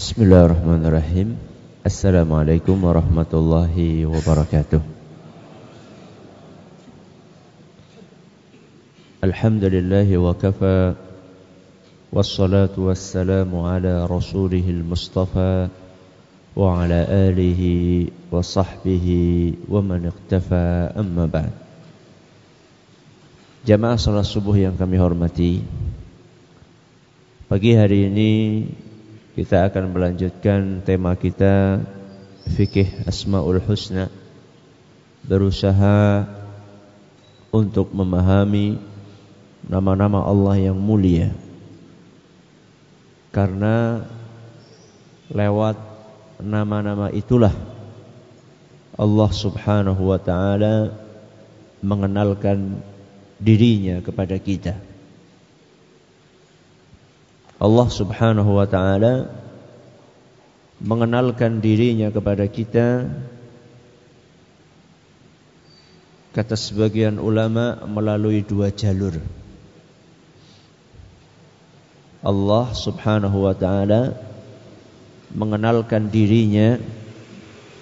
Bismillahirrahmanirrahim Assalamualaikum warahmatullahi wabarakatuh Alhamdulillahi wa kafa Wassalatu wassalamu ala rasulihil mustafa Wa ala alihi wa sahbihi Wa man iqtafa amma ba'd Jamaah salat subuh yang kami hormati Pagi hari ini kita akan melanjutkan tema kita Fikih Asma'ul Husna. Berusaha untuk memahami nama-nama Allah yang mulia. Karena lewat nama-nama itulah Allah subhanahu wa ta'ala mengenalkan dirinya kepada kita Allah Subhanahu wa taala mengenalkan dirinya kepada kita kata sebagian ulama melalui dua jalur. Allah Subhanahu wa taala mengenalkan dirinya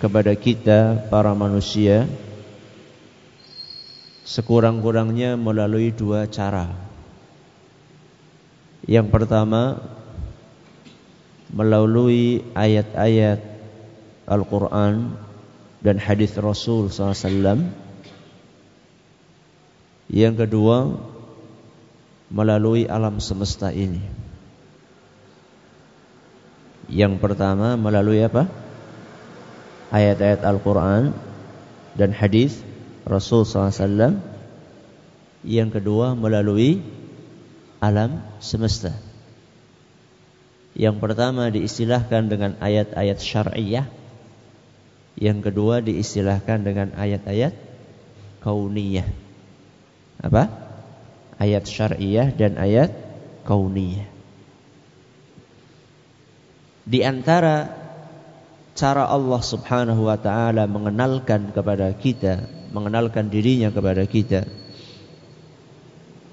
kepada kita para manusia sekurang-kurangnya melalui dua cara yang pertama melalui ayat-ayat Al-Quran dan hadis Rasul SAW. Yang kedua melalui alam semesta ini. Yang pertama melalui apa? Ayat-ayat Al-Quran dan hadis Rasul SAW. Yang kedua melalui alam semesta. Yang pertama diistilahkan dengan ayat-ayat syariah. Yang kedua diistilahkan dengan ayat-ayat kauniyah. Apa? Ayat syariah dan ayat kauniyah. Di antara cara Allah Subhanahu wa taala mengenalkan kepada kita, mengenalkan dirinya kepada kita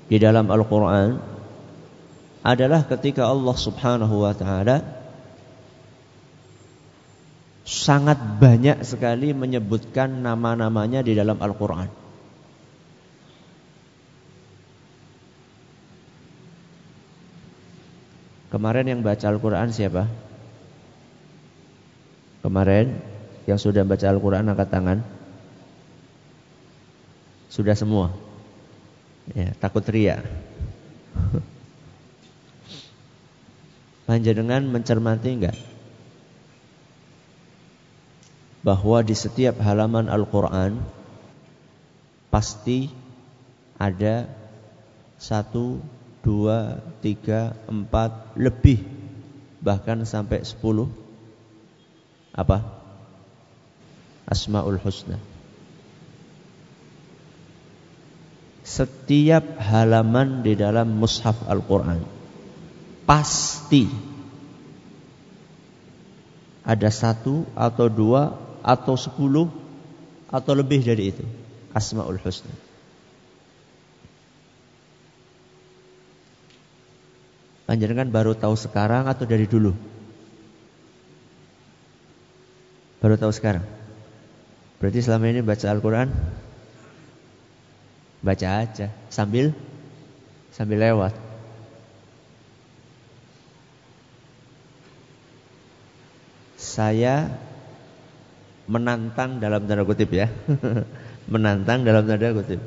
di dalam Al-Qur'an adalah ketika Allah Subhanahu wa taala sangat banyak sekali menyebutkan nama-namanya di dalam Al-Qur'an. Kemarin yang baca Al-Qur'an siapa? Kemarin yang sudah baca Al-Qur'an angkat tangan. Sudah semua. Ya, takut ria. Panjenengan mencermati enggak? Bahwa di setiap halaman Al-Quran Pasti ada Satu, dua, tiga, empat, lebih Bahkan sampai sepuluh Apa? Asma'ul Husna Setiap halaman di dalam mushaf Al-Quran pasti ada satu atau dua atau sepuluh atau lebih dari itu Asmaul Husna. Panjenengan baru tahu sekarang atau dari dulu? Baru tahu sekarang. Berarti selama ini baca Al-Quran Baca aja Sambil Sambil lewat saya menantang dalam tanda kutip ya. menantang dalam tanda kutip.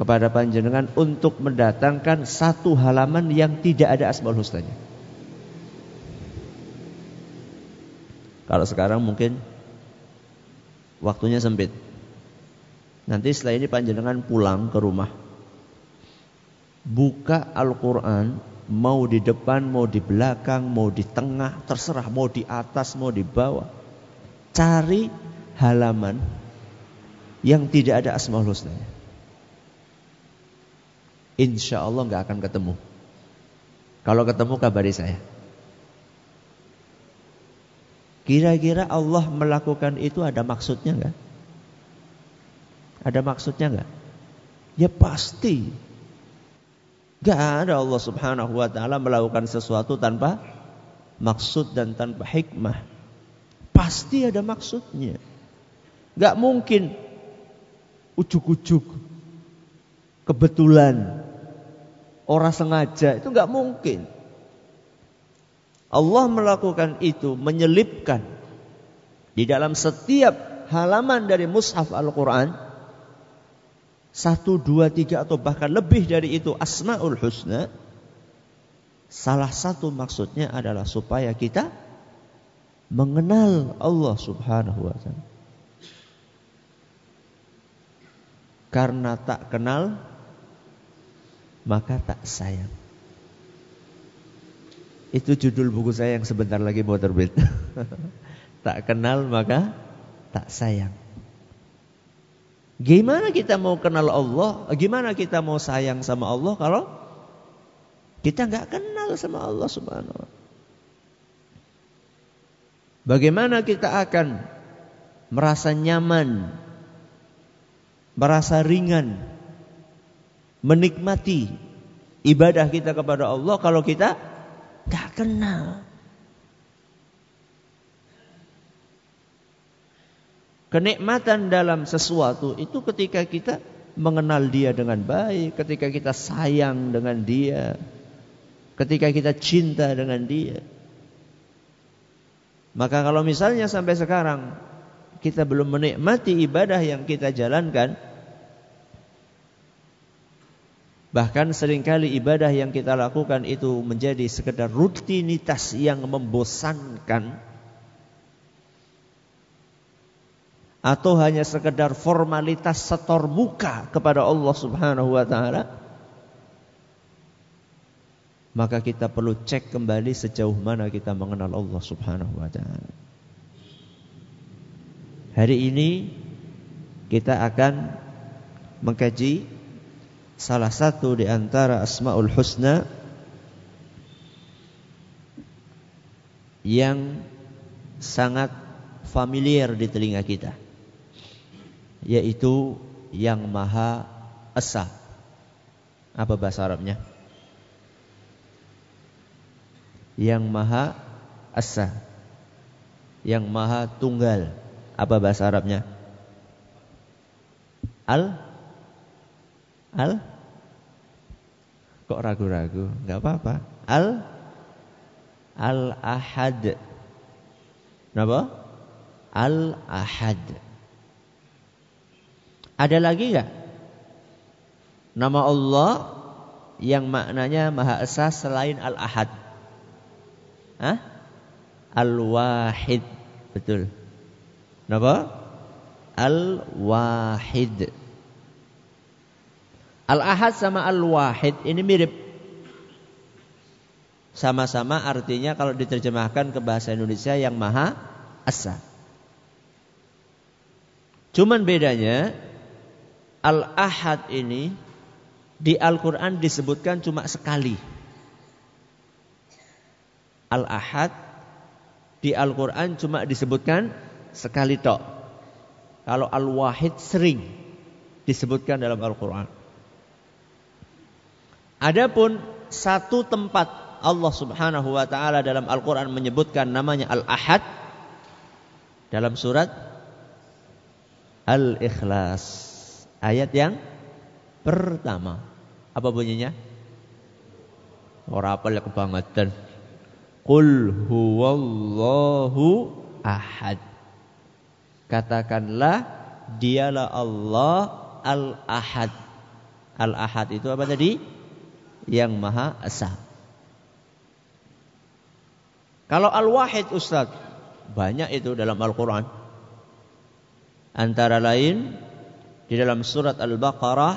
Kepada panjenengan untuk mendatangkan satu halaman yang tidak ada asmaul husnanya. Kalau sekarang mungkin waktunya sempit. Nanti setelah ini panjenengan pulang ke rumah. Buka Al-Quran Mau di depan, mau di belakang, mau di tengah, terserah mau di atas, mau di bawah. Cari halaman yang tidak ada asmaul husna. Insya Allah nggak akan ketemu. Kalau ketemu kabari saya. Kira-kira Allah melakukan itu ada maksudnya nggak? Ada maksudnya nggak? Ya pasti. Gak ada Allah subhanahu wa ta'ala melakukan sesuatu tanpa maksud dan tanpa hikmah. Pasti ada maksudnya. Gak mungkin ujuk-ujuk kebetulan orang sengaja itu gak mungkin. Allah melakukan itu menyelipkan di dalam setiap halaman dari mushaf Al-Quran satu, dua, tiga atau bahkan lebih dari itu asmaul husna. Salah satu maksudnya adalah supaya kita mengenal Allah subhanahu wa ta'ala. Karena tak kenal, maka tak sayang. Itu judul buku saya yang sebentar lagi mau terbit. tak kenal maka tak sayang. Gimana kita mau kenal Allah? Gimana kita mau sayang sama Allah kalau kita nggak kenal sama Allah Subhanahu wa Bagaimana kita akan merasa nyaman, merasa ringan, menikmati ibadah kita kepada Allah kalau kita nggak kenal? Kenikmatan dalam sesuatu itu ketika kita mengenal dia dengan baik, ketika kita sayang dengan dia, ketika kita cinta dengan dia. Maka kalau misalnya sampai sekarang kita belum menikmati ibadah yang kita jalankan, bahkan sering kali ibadah yang kita lakukan itu menjadi sekedar rutinitas yang membosankan, atau hanya sekedar formalitas setor muka kepada Allah Subhanahu wa taala maka kita perlu cek kembali sejauh mana kita mengenal Allah Subhanahu wa taala. Hari ini kita akan mengkaji salah satu di antara Asmaul Husna yang sangat familiar di telinga kita yaitu yang maha esa. Apa bahasa Arabnya? Yang maha esa. Yang maha tunggal. Apa bahasa Arabnya? Al Al Kok ragu-ragu? Enggak apa-apa. Al Al Ahad. Kenapa? Al Ahad. Ada lagi nggak? Nama Allah yang maknanya Maha Esa selain Al-Ahad. Hah? Al-Wahid. Betul. Kenapa? Al-Wahid. Al-Ahad sama Al-Wahid ini mirip. Sama-sama artinya kalau diterjemahkan ke bahasa Indonesia yang Maha Esa. Cuman bedanya Al-Ahad ini di Al-Quran disebutkan cuma sekali. Al-Ahad di Al-Quran cuma disebutkan sekali tok. Kalau Al-Wahid sering disebutkan dalam Al-Quran. Adapun satu tempat Allah Subhanahu wa taala dalam Al-Qur'an menyebutkan namanya Al-Ahad dalam surat Al-Ikhlas. Ayat yang pertama. Apa bunyinya? Orang apa ya kebangetan. Qul huwallahu ahad. Katakanlah dialah Allah al-ahad. Al-ahad itu apa tadi? Yang maha esa. Kalau al-wahid Ustaz, banyak itu dalam Al-Quran. Antara lain di dalam surat Al-Baqarah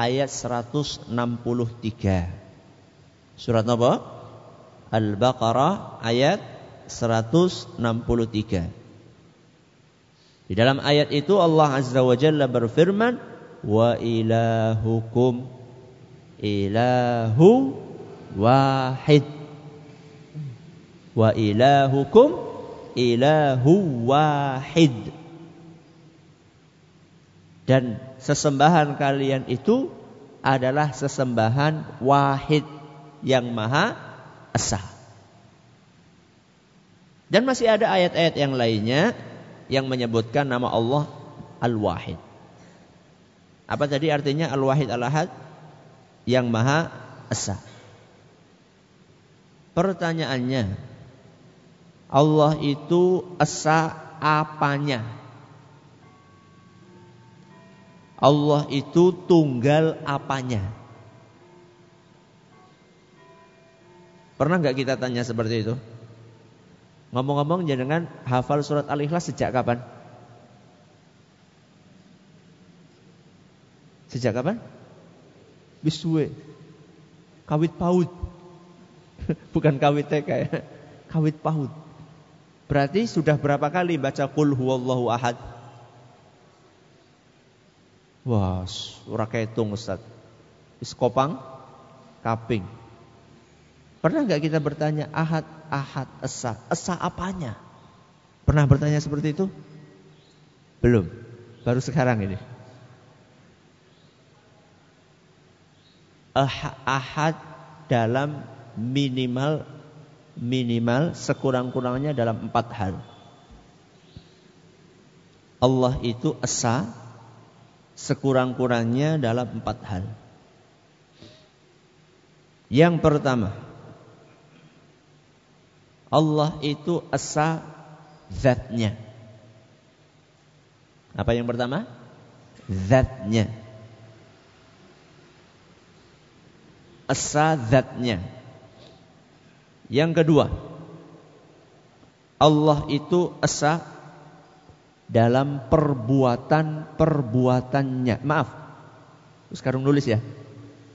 ayat 163. Surat apa? Al-Baqarah ayat 163. Di dalam ayat itu Allah Azza wa Jalla berfirman, "Wa ilahukum ilahu wahid." Wa ilahukum ilahu wahid dan sesembahan kalian itu adalah sesembahan wahid yang maha esa. Dan masih ada ayat-ayat yang lainnya yang menyebutkan nama Allah Al-Wahid. Apa tadi artinya Al-Wahid Al-Ahad? Yang maha esa. Pertanyaannya, Allah itu esa apanya? Allah itu tunggal apanya? Pernah nggak kita tanya seperti itu? Ngomong-ngomong jangan hafal surat Al-Ikhlas sejak kapan? Sejak kapan? Biswe. Kawit paut. Bukan kawit TK ya. Kawit paut. Berarti sudah berapa kali baca kul huwallahu ahad? Wah, ora ketung Ustaz. Wis kaping. Pernah nggak kita bertanya ahad, ahad, esa, esa apanya? Pernah bertanya seperti itu? Belum. Baru sekarang ini. Ahad dalam minimal minimal sekurang-kurangnya dalam empat hal. Allah itu esa sekurang-kurangnya dalam empat hal. Yang pertama, Allah itu esa zatnya. Apa yang pertama? Zatnya. Esa zatnya. Yang kedua, Allah itu esa dalam perbuatan-perbuatannya. Maaf, sekarang nulis ya.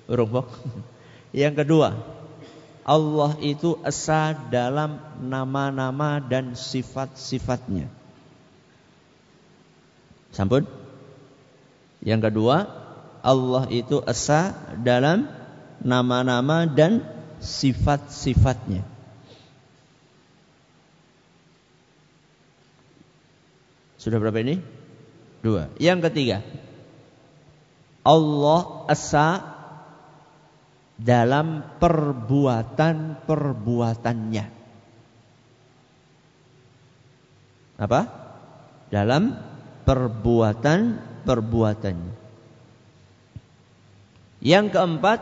Urung Yang kedua, Allah itu esa dalam nama-nama dan sifat-sifatnya. Sampun? Yang kedua, Allah itu esa dalam nama-nama dan sifat-sifatnya. Sudah berapa ini? Dua. Yang ketiga, Allah esa dalam perbuatan-perbuatannya. Apa? Dalam perbuatan-perbuatannya. Yang keempat,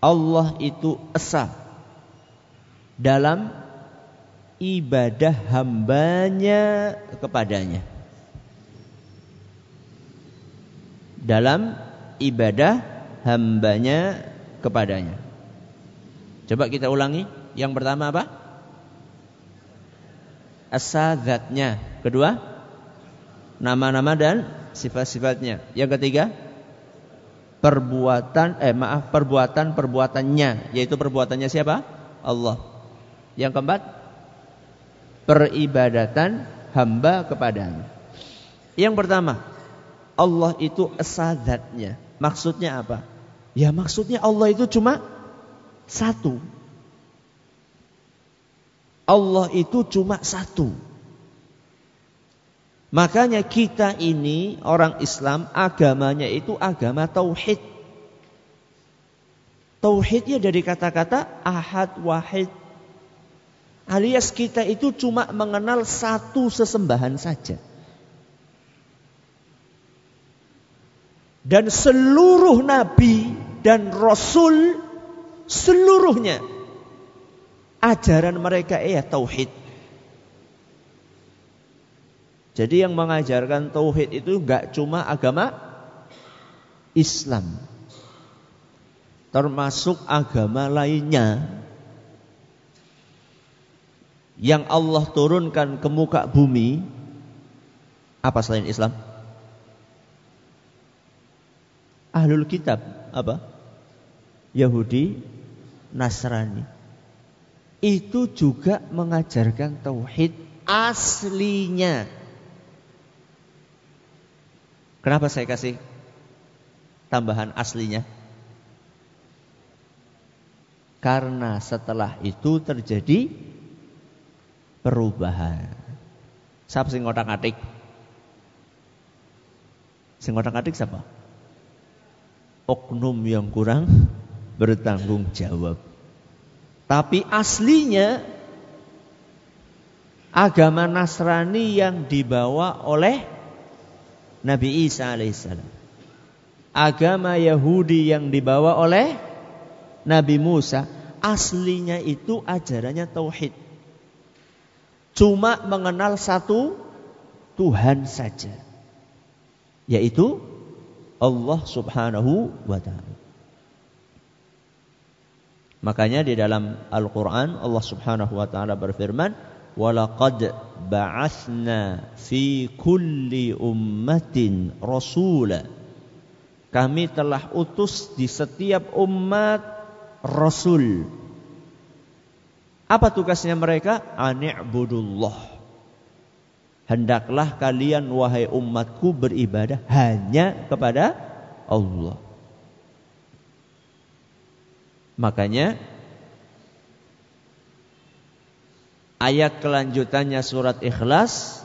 Allah itu esa dalam ibadah hambanya kepadanya. Dalam ibadah hambanya kepadanya. Coba kita ulangi. Yang pertama apa? Asadatnya. Kedua, nama-nama dan sifat-sifatnya. Yang ketiga, perbuatan eh maaf perbuatan perbuatannya yaitu perbuatannya siapa? Allah. Yang keempat, peribadatan hamba kepadanya. Yang pertama, Allah itu asadatnya. Maksudnya apa? Ya maksudnya Allah itu cuma satu. Allah itu cuma satu. Makanya kita ini orang Islam agamanya itu agama tauhid. Tauhidnya dari kata-kata ahad wahid. Alias kita itu cuma mengenal satu sesembahan saja. Dan seluruh nabi dan rasul seluruhnya ajaran mereka ya tauhid. Jadi yang mengajarkan tauhid itu enggak cuma agama Islam. Termasuk agama lainnya yang Allah turunkan ke muka bumi apa selain Islam? ahlul kitab apa? Yahudi, Nasrani. Itu juga mengajarkan tauhid aslinya. Kenapa saya kasih tambahan aslinya? Karena setelah itu terjadi perubahan. Siapa sing ngotak-atik? Sing ngotak-atik siapa? oknum yang kurang bertanggung jawab. Tapi aslinya agama Nasrani yang dibawa oleh Nabi Isa alaihissalam. Agama Yahudi yang dibawa oleh Nabi Musa aslinya itu ajarannya tauhid. Cuma mengenal satu Tuhan saja. Yaitu Allah Subhanahu wa taala. Makanya di dalam Al-Qur'an Allah Subhanahu wa taala berfirman, "Walaqad ba'athna fi kulli ummatin rasula." Kami telah utus di setiap umat rasul. Apa tugasnya mereka? Ani'budullah Hendaklah kalian wahai umatku beribadah hanya kepada Allah. Makanya ayat kelanjutannya surat Ikhlas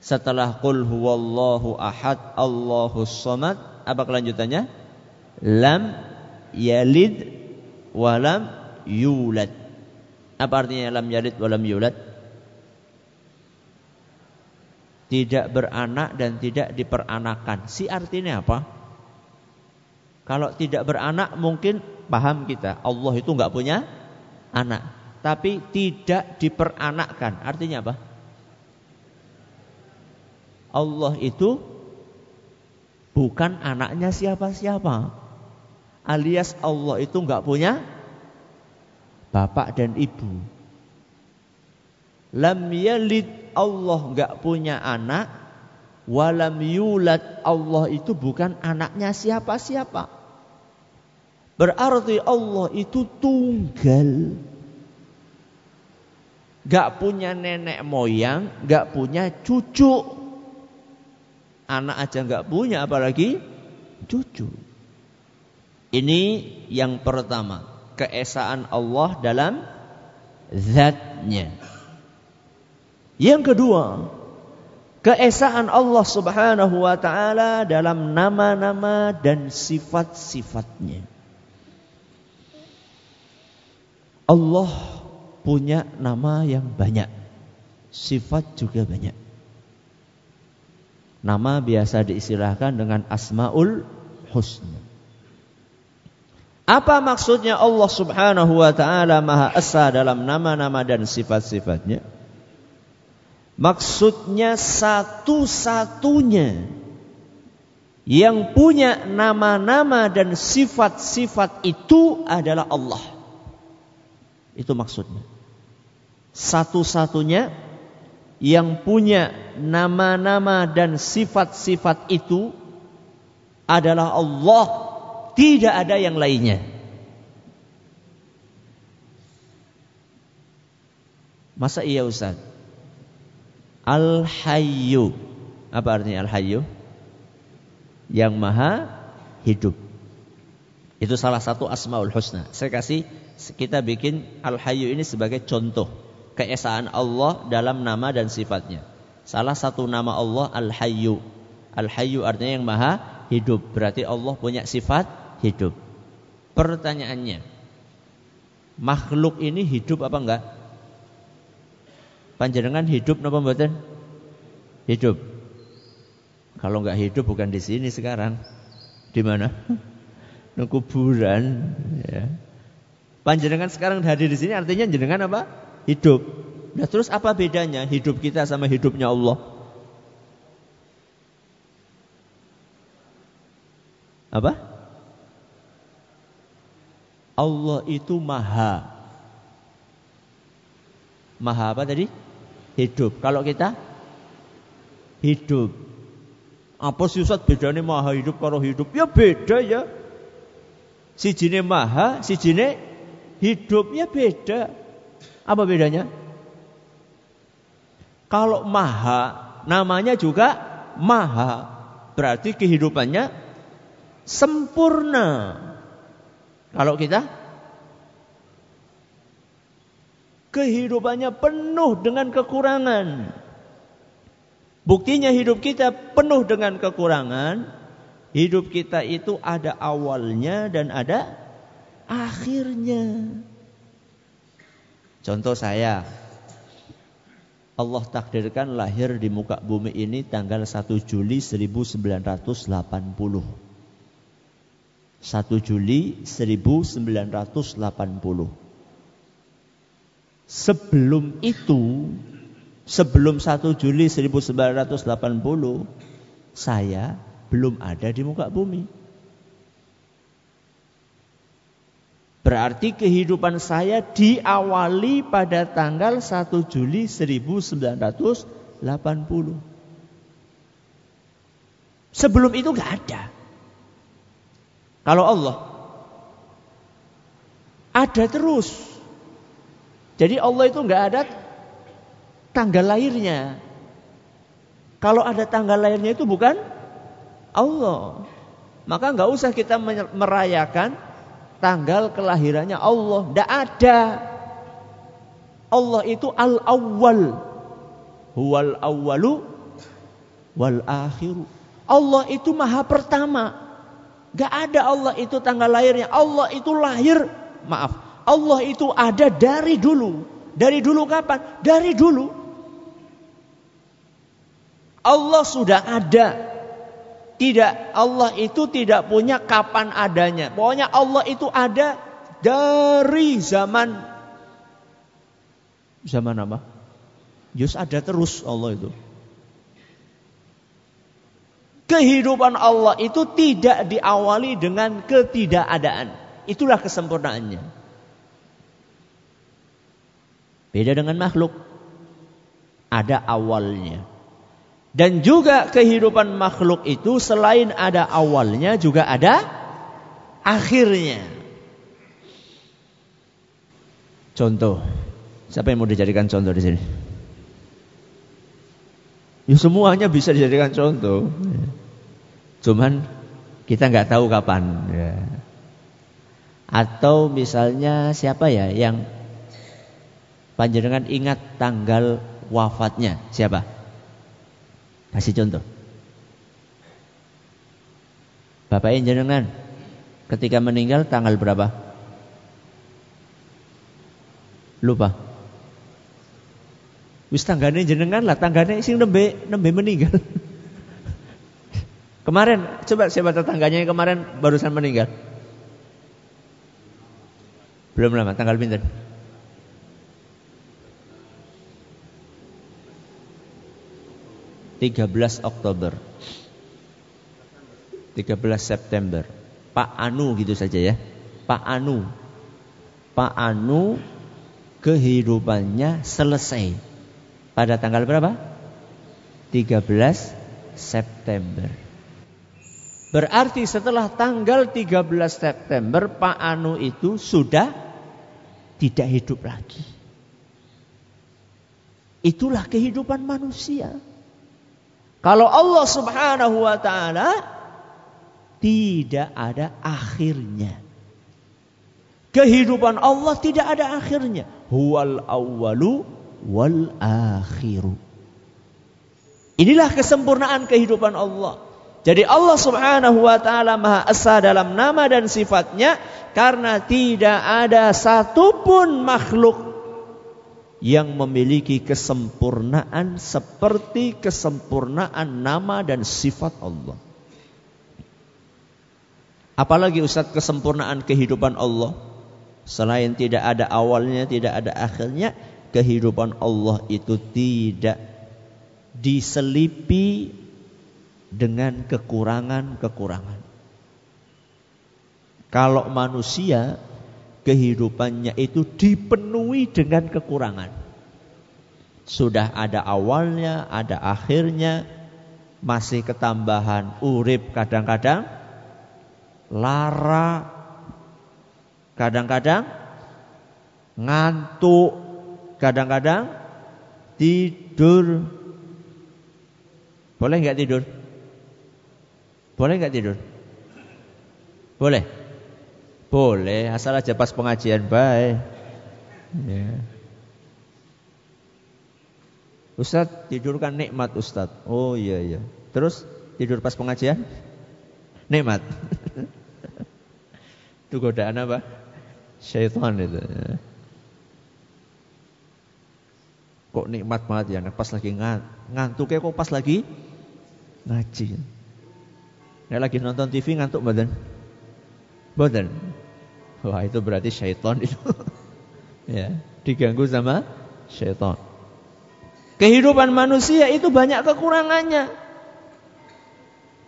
setelah qul huwallahu ahad Allahus samad apa kelanjutannya? Lam yalid walam yulad. Apa artinya lam yalid walam yulad? tidak beranak dan tidak diperanakan. Si artinya apa? Kalau tidak beranak mungkin paham kita. Allah itu nggak punya anak. Tapi tidak diperanakkan. Artinya apa? Allah itu bukan anaknya siapa-siapa. Alias Allah itu nggak punya bapak dan ibu. Lam yalid Allah nggak punya anak, walam yulad Allah itu bukan anaknya siapa-siapa. Berarti Allah itu tunggal. Gak punya nenek moyang, gak punya cucu. Anak aja gak punya apalagi cucu. Ini yang pertama, keesaan Allah dalam zatnya. Yang kedua, keesaan Allah Subhanahu wa taala dalam nama-nama dan sifat-sifatnya. Allah punya nama yang banyak, sifat juga banyak. Nama biasa diistilahkan dengan Asmaul Husna. Apa maksudnya Allah Subhanahu wa taala Maha Esa dalam nama-nama dan sifat-sifatnya? Maksudnya satu-satunya yang punya nama-nama dan sifat-sifat itu adalah Allah. Itu maksudnya. Satu-satunya yang punya nama-nama dan sifat-sifat itu adalah Allah. Tidak ada yang lainnya. Masa iya Ustaz? Al-Hayyu. Apa artinya Al-Hayyu? Yang maha hidup. Itu salah satu Asmaul Husna. Saya kasih kita bikin Al-Hayyu ini sebagai contoh keesaan Allah dalam nama dan sifatnya. Salah satu nama Allah Al-Hayyu. Al-Hayyu artinya yang maha hidup. Berarti Allah punya sifat hidup. Pertanyaannya, makhluk ini hidup apa enggak? Panjenengan hidup napa mboten? Hidup. Kalau enggak hidup bukan di sini sekarang. Di mana? Di kuburan ya. Panjenengan sekarang hadir di sini artinya jenengan apa? Hidup. Nah, terus apa bedanya hidup kita sama hidupnya Allah? Apa? Allah itu maha. Maha apa tadi? hidup. Kalau kita hidup. Apa sih Ustaz bedanya maha hidup karo hidup? Ya beda ya. Si jine maha, si jine hidup ya beda. Apa bedanya? Kalau maha namanya juga maha. Berarti kehidupannya sempurna. Kalau kita kehidupannya penuh dengan kekurangan. Buktinya hidup kita penuh dengan kekurangan Hidup kita itu ada awalnya dan ada akhirnya. Contoh saya, Allah takdirkan lahir di muka bumi ini tanggal 1 Juli 1980. 1 Juli 1980. Sebelum itu, sebelum 1 Juli 1980, saya belum ada di muka bumi. Berarti kehidupan saya diawali pada tanggal 1 Juli 1980. Sebelum itu nggak ada. Kalau Allah ada terus. Jadi Allah itu nggak ada tanggal lahirnya. Kalau ada tanggal lahirnya itu bukan Allah. Maka nggak usah kita merayakan tanggal kelahirannya Allah. Tidak ada. Allah itu al-awwal. Huwal awwalu wal akhiru. Allah itu maha pertama. Gak ada Allah itu tanggal lahirnya. Allah itu lahir. Maaf. Allah itu ada dari dulu. Dari dulu kapan? Dari dulu. Allah sudah ada tidak, Allah itu tidak punya kapan adanya. Pokoknya Allah itu ada dari zaman zaman apa? Yus ada terus Allah itu. Kehidupan Allah itu tidak diawali dengan ketidakadaan. Itulah kesempurnaannya. Beda dengan makhluk. Ada awalnya. Dan juga kehidupan makhluk itu selain ada awalnya juga ada akhirnya. Contoh, siapa yang mau dijadikan contoh di sini? Ya semuanya bisa dijadikan contoh. Cuman kita nggak tahu kapan. Ya. Atau misalnya siapa ya yang panjenengan ingat tanggal wafatnya? Siapa? Kasih contoh. Bapak jenengan ketika meninggal tanggal berapa? Lupa. Wis tanggane jenengan lah, tanggane sing nembe nembe meninggal. kemarin coba siapa tetangganya yang kemarin barusan meninggal? Belum lama, tanggal pinter. 13 Oktober 13 September Pak Anu gitu saja ya Pak Anu Pak Anu kehidupannya selesai pada tanggal berapa? 13 September Berarti setelah tanggal 13 September Pak Anu itu sudah tidak hidup lagi Itulah kehidupan manusia kalau Allah Subhanahu wa taala tidak ada akhirnya. Kehidupan Allah tidak ada akhirnya. Huwal awwalu wal akhiru. Inilah kesempurnaan kehidupan Allah. Jadi Allah Subhanahu wa taala Maha Esa dalam nama dan sifatnya karena tidak ada satupun makhluk yang memiliki kesempurnaan seperti kesempurnaan nama dan sifat Allah. Apalagi Ustaz kesempurnaan kehidupan Allah selain tidak ada awalnya, tidak ada akhirnya, kehidupan Allah itu tidak diselipi dengan kekurangan-kekurangan. Kalau manusia kehidupannya itu dipenuhi dengan kekurangan. Sudah ada awalnya, ada akhirnya, masih ketambahan urip kadang-kadang lara, kadang-kadang ngantuk, kadang-kadang tidur. Boleh nggak tidur? Boleh nggak tidur? Boleh. Boleh, asal aja pas pengajian baik. Ya. Ustaz tidur kan nikmat Ustaz. Oh iya iya. Terus tidur pas pengajian? nikmat. itu godaan apa? Syaitan itu. Kok nikmat banget ya, pas lagi ngantuk ya kok pas lagi ngaji. Nek lagi nonton TV ngantuk badan. Badan. Wah, itu berarti syaitan itu. ya, diganggu sama syaitan. Kehidupan manusia itu banyak kekurangannya.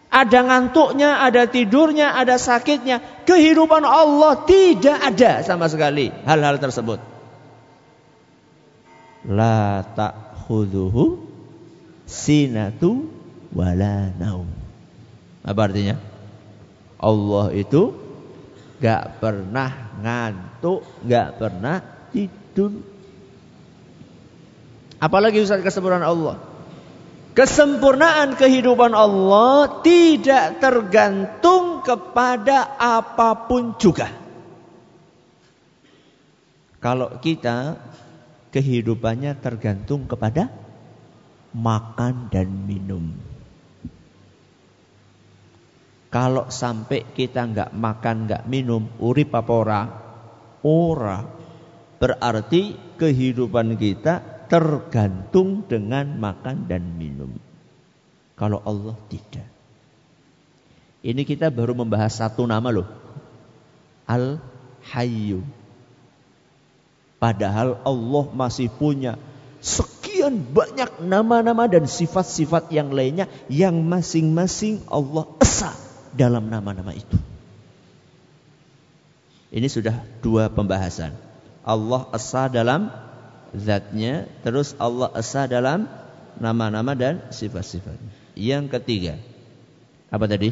Ada ngantuknya, ada tidurnya, ada sakitnya. Kehidupan Allah tidak ada sama sekali hal-hal tersebut. La ta'khudhuhu sinatu wala naum. Apa artinya? Allah itu gak pernah ngantuk, gak pernah tidur. Apalagi Ustaz kesempurnaan Allah. Kesempurnaan kehidupan Allah tidak tergantung kepada apa pun juga. Kalau kita kehidupannya tergantung kepada makan dan minum. Kalau sampai kita nggak makan, nggak minum, urip apa ora? Ora. Berarti kehidupan kita tergantung dengan makan dan minum. Kalau Allah tidak. Ini kita baru membahas satu nama loh. Al-Hayyu. Padahal Allah masih punya sekian banyak nama-nama dan sifat-sifat yang lainnya yang masing-masing Allah esa dalam nama-nama itu. Ini sudah dua pembahasan. Allah esa dalam zatnya, terus Allah esa dalam nama-nama dan sifat-sifatnya. Yang ketiga, apa tadi?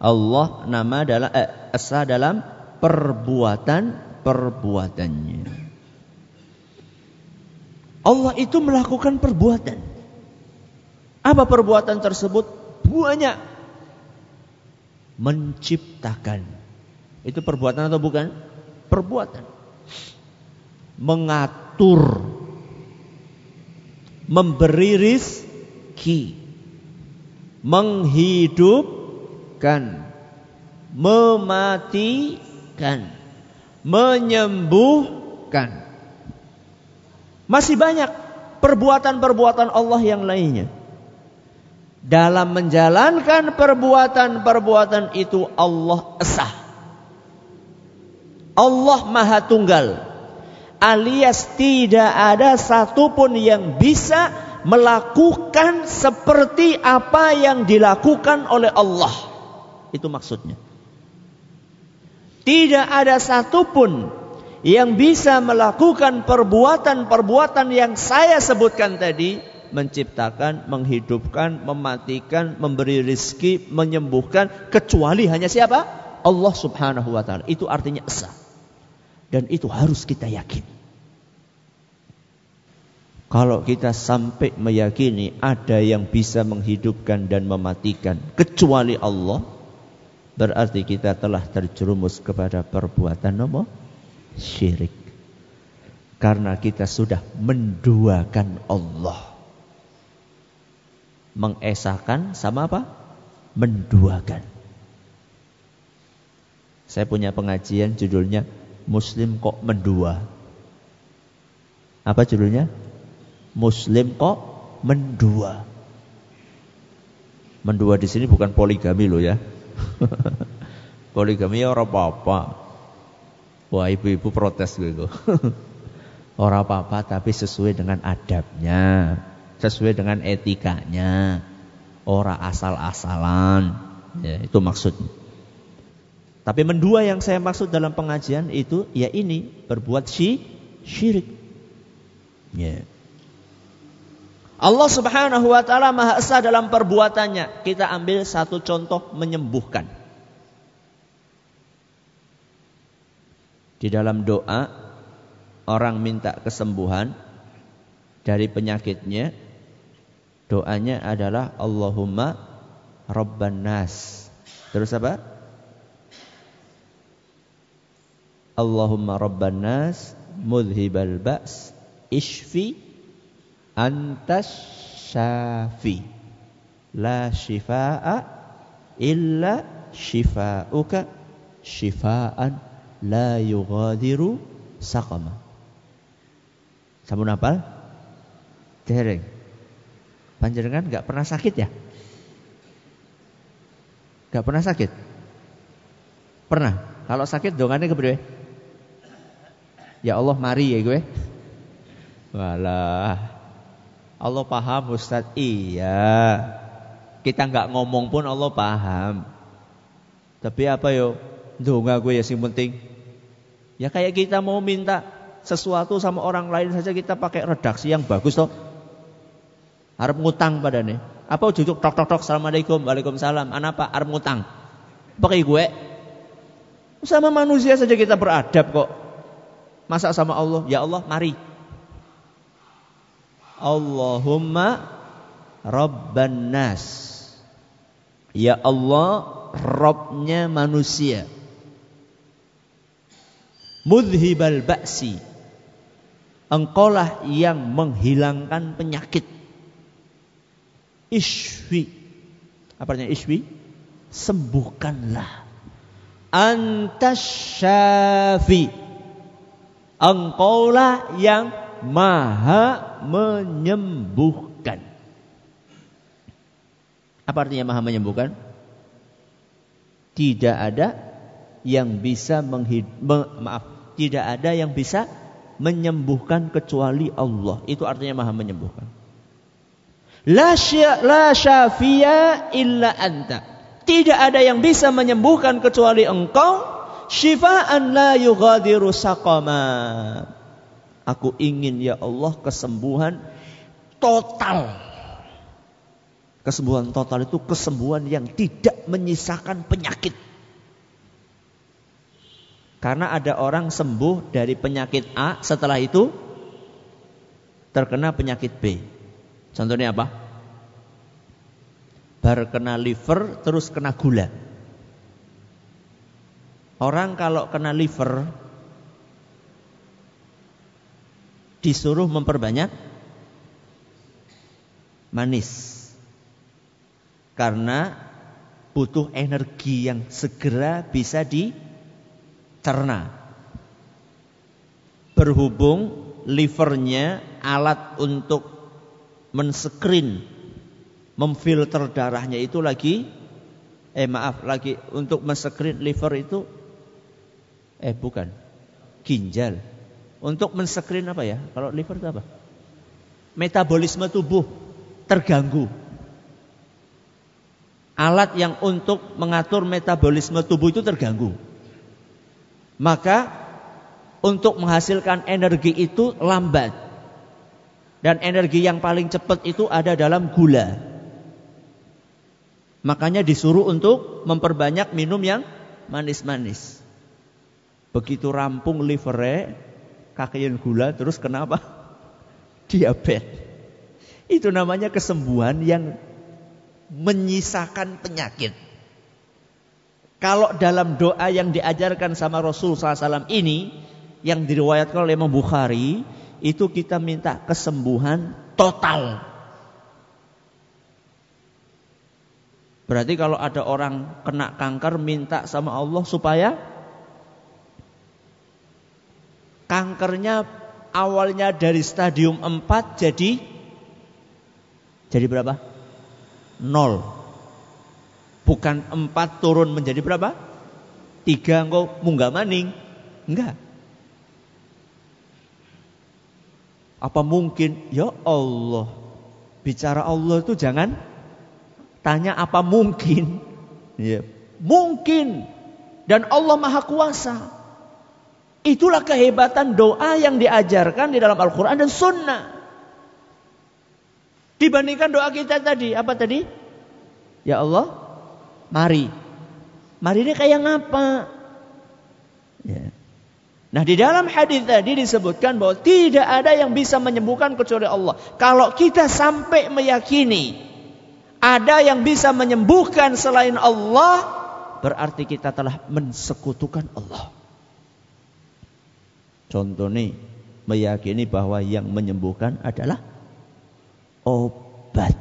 Allah nama dalam eh, esa dalam perbuatan perbuatannya. Allah itu melakukan perbuatan. Apa perbuatan tersebut? Banyak. Menciptakan. Itu perbuatan atau bukan? Perbuatan mengatur, memberi rizki, menghidupkan, mematikan, menyembuhkan. Masih banyak perbuatan-perbuatan Allah yang lainnya. Dalam menjalankan perbuatan-perbuatan itu Allah esah. Allah Maha Tunggal alias tidak ada satupun yang bisa melakukan seperti apa yang dilakukan oleh Allah. Itu maksudnya. Tidak ada satupun yang bisa melakukan perbuatan-perbuatan yang saya sebutkan tadi. Menciptakan, menghidupkan, mematikan, memberi rizki, menyembuhkan. Kecuali hanya siapa? Allah subhanahu wa ta'ala. Itu artinya esa. Dan itu harus kita yakini. Kalau kita sampai meyakini ada yang bisa menghidupkan dan mematikan kecuali Allah, berarti kita telah terjerumus kepada perbuatan nomor syirik. Karena kita sudah menduakan Allah. Mengesahkan sama apa? Menduakan. Saya punya pengajian judulnya Muslim kok mendua. Apa judulnya? Muslim kok mendua. Mendua di sini bukan poligami loh ya. poligami ya orang apa-apa. Wah ibu-ibu protes gitu. orang apa-apa tapi sesuai dengan adabnya. Sesuai dengan etikanya. Orang asal-asalan. Ya, itu maksudnya. Tapi mendua yang saya maksud dalam pengajian itu ya ini berbuat syi, syirik. Ya. Allah Subhanahu wa taala Maha Esa dalam perbuatannya. Kita ambil satu contoh menyembuhkan. Di dalam doa orang minta kesembuhan dari penyakitnya, doanya adalah Allahumma Rabban Nas. Terus apa? Allahumma rabban nas mudhibal ba's ishfi antas syafi la shifaa illa shifa'uka shifaan la yughadiru saqama. Sampun apal? Dereng. Panjenengan nggak pernah sakit ya? Nggak pernah sakit? Pernah. Kalau sakit dongannya kepada Ya Allah mari ya gue. Walah. Allah paham Ustaz. Iya. Kita nggak ngomong pun Allah paham. Tapi apa yo? Donga gue ya sing penting. Ya kayak kita mau minta sesuatu sama orang lain saja kita pakai redaksi yang bagus toh. Harap ngutang padane. Apa duduk tok tok tok assalamualaikum waalaikumsalam. Apa harap ngutang. Pakai gue. Sama manusia saja kita beradab kok. Masa sama Allah? Ya Allah, mari. Allahumma Rabban Nas. Ya Allah, Robnya manusia. Mudhibal ba'si. Engkaulah yang menghilangkan penyakit. Ishwi. Apa artinya ishwi? Sembuhkanlah. Antasyafi. Engkaulah yang maha menyembuhkan. Apa artinya maha menyembuhkan? Tidak ada yang bisa menghid me, maaf, tidak ada yang bisa menyembuhkan kecuali Allah. Itu artinya maha menyembuhkan. La, la syafiya illa anta. Tidak ada yang bisa menyembuhkan kecuali engkau. Shifaan la yughadiru saqama. Aku ingin ya Allah kesembuhan total Kesembuhan total itu kesembuhan yang tidak menyisakan penyakit. Karena ada orang sembuh dari penyakit A, setelah itu terkena penyakit B. Contohnya apa? Baru kena liver, terus kena gula. Orang kalau kena liver disuruh memperbanyak manis karena butuh energi yang segera bisa dicerna. Berhubung livernya alat untuk menskrin, memfilter darahnya itu lagi, eh maaf lagi untuk menskrin liver itu, eh bukan, ginjal. Untuk menskrin apa ya? Kalau liver itu apa? Metabolisme tubuh terganggu alat yang untuk mengatur metabolisme tubuh itu terganggu. Maka untuk menghasilkan energi itu lambat. Dan energi yang paling cepat itu ada dalam gula. Makanya disuruh untuk memperbanyak minum yang manis-manis. Begitu rampung livernya, kakian gula terus kenapa? Diabetes. Itu namanya kesembuhan yang menyisakan penyakit. Kalau dalam doa yang diajarkan sama Rasul SAW ini, yang diriwayatkan oleh Imam Bukhari, itu kita minta kesembuhan total. Berarti kalau ada orang kena kanker minta sama Allah supaya kankernya awalnya dari stadium 4 jadi jadi berapa? nol. Bukan empat turun menjadi berapa? Tiga engkau munggah maning. Enggak. Apa mungkin? Ya Allah. Bicara Allah itu jangan tanya apa mungkin. Ya. Mungkin. Dan Allah Maha Kuasa. Itulah kehebatan doa yang diajarkan di dalam Al-Quran dan Sunnah. Dibandingkan doa kita tadi, apa tadi? Ya Allah, mari. Mari ini kayak ngapa? Nah di dalam hadis tadi disebutkan bahwa tidak ada yang bisa menyembuhkan kecuali Allah. Kalau kita sampai meyakini ada yang bisa menyembuhkan selain Allah, berarti kita telah mensekutukan Allah. Contoh nih, meyakini bahwa yang menyembuhkan adalah obat.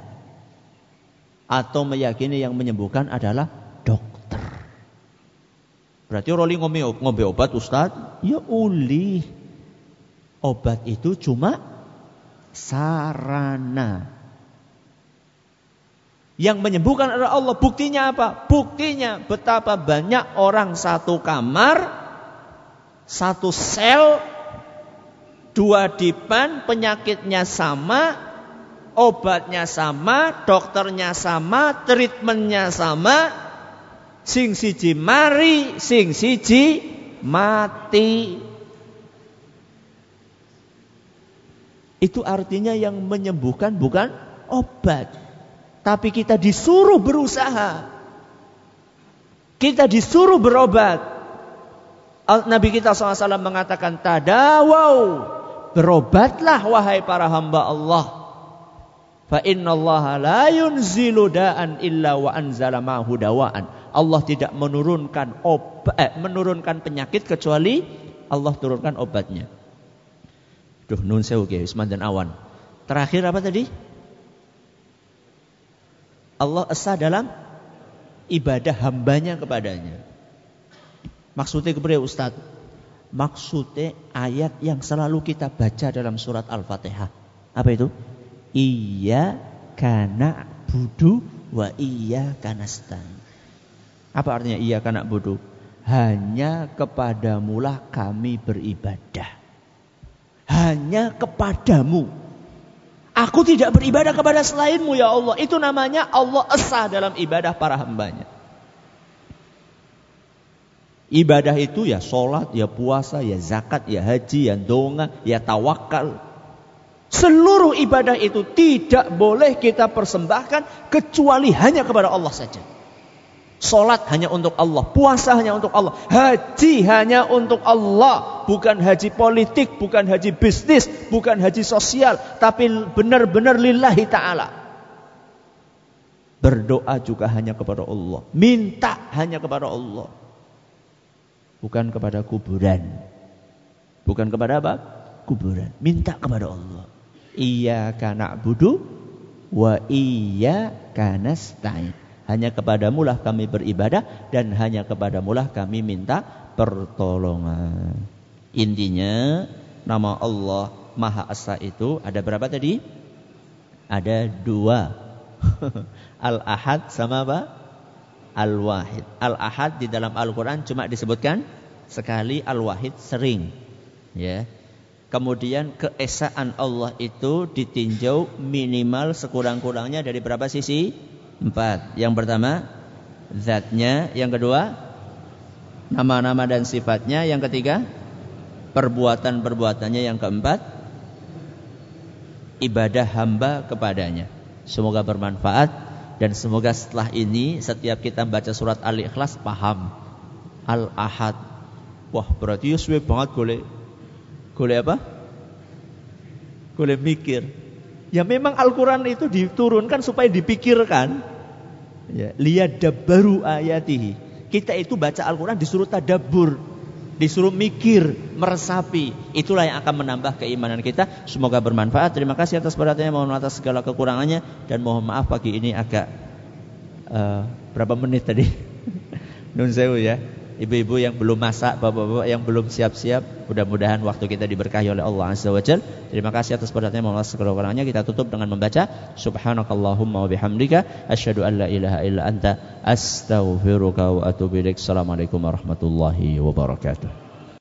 Atau meyakini yang menyembuhkan adalah Berarti orang ngombe, ngombe obat Ustaz? Ya uli. Obat itu cuma sarana. Yang menyembuhkan adalah Allah. Buktinya apa? Buktinya betapa banyak orang satu kamar, satu sel, dua dipan, penyakitnya sama, obatnya sama, dokternya sama, treatmentnya sama, sing siji mari, sing siji mati. Itu artinya yang menyembuhkan bukan obat. Tapi kita disuruh berusaha. Kita disuruh berobat. Nabi kita SAW mengatakan tadawau. Berobatlah wahai para hamba Allah. Fa inna Allah la yunzilu da'an illa wa anzala ma'hu. Allah tidak menurunkan obat, eh, menurunkan penyakit kecuali Allah turunkan obatnya. Duh, nun sewu Usman dan Awan. Terakhir apa tadi? Allah esa dalam ibadah hambanya kepadanya. Maksudnya kepada Ustaz? Maksudnya ayat yang selalu kita baca dalam surat Al-Fatihah. Apa itu? Iya karena budu wa iya karena Apa artinya iya karena budu? Hanya kepadamulah kami beribadah. Hanya kepadamu. Aku tidak beribadah kepada selainmu ya Allah. Itu namanya Allah Esa dalam ibadah para hambanya. Ibadah itu ya sholat, ya puasa, ya zakat, ya haji, ya donga, ya tawakal, Seluruh ibadah itu tidak boleh kita persembahkan kecuali hanya kepada Allah saja. Salat hanya untuk Allah, puasa hanya untuk Allah, haji hanya untuk Allah, bukan haji politik, bukan haji bisnis, bukan haji sosial, tapi benar-benar lillahi taala. Berdoa juga hanya kepada Allah, minta hanya kepada Allah. Bukan kepada kuburan. Bukan kepada apa? Kuburan. Minta kepada Allah. Iyyaka na'budu wa iyyaka nasta'in. Hanya kepadamu lah kami beribadah dan hanya kepadamu lah kami minta pertolongan. Intinya nama Allah Maha Esa itu ada berapa tadi? Ada dua. Al-Ahad sama apa? Al-Wahid. Al-Ahad di dalam Al-Quran cuma disebutkan sekali, Al-Wahid sering. Ya, Kemudian keesaan Allah itu ditinjau minimal sekurang-kurangnya dari berapa sisi? Empat. Yang pertama, zatnya. Yang kedua, nama-nama dan sifatnya. Yang ketiga, perbuatan-perbuatannya. Yang keempat, ibadah hamba kepadanya. Semoga bermanfaat dan semoga setelah ini setiap kita baca surat Al-Ikhlas paham. Al-Ahad. Wah, berarti ya banget boleh boleh apa? Boleh mikir. Ya memang Al-Quran itu diturunkan supaya dipikirkan. Ya, lihat baru ayatihi. Kita itu baca Al-Quran disuruh tadabur. Disuruh mikir, meresapi. Itulah yang akan menambah keimanan kita. Semoga bermanfaat. Terima kasih atas perhatiannya. Mohon atas segala kekurangannya. Dan mohon maaf pagi ini agak uh, berapa menit tadi. Nun sewu ya ibu-ibu yang belum masak, bapak-bapak yang belum siap-siap, mudah-mudahan waktu kita diberkahi oleh Allah Azza wa Jal. Terima kasih atas perhatiannya Allah sekurang-kurangnya. Kita tutup dengan membaca Subhanakallahumma wa bihamdika asyhadu an la ilaha illa anta astaghfiruka wa atubu ilaik. Assalamualaikum warahmatullahi wabarakatuh.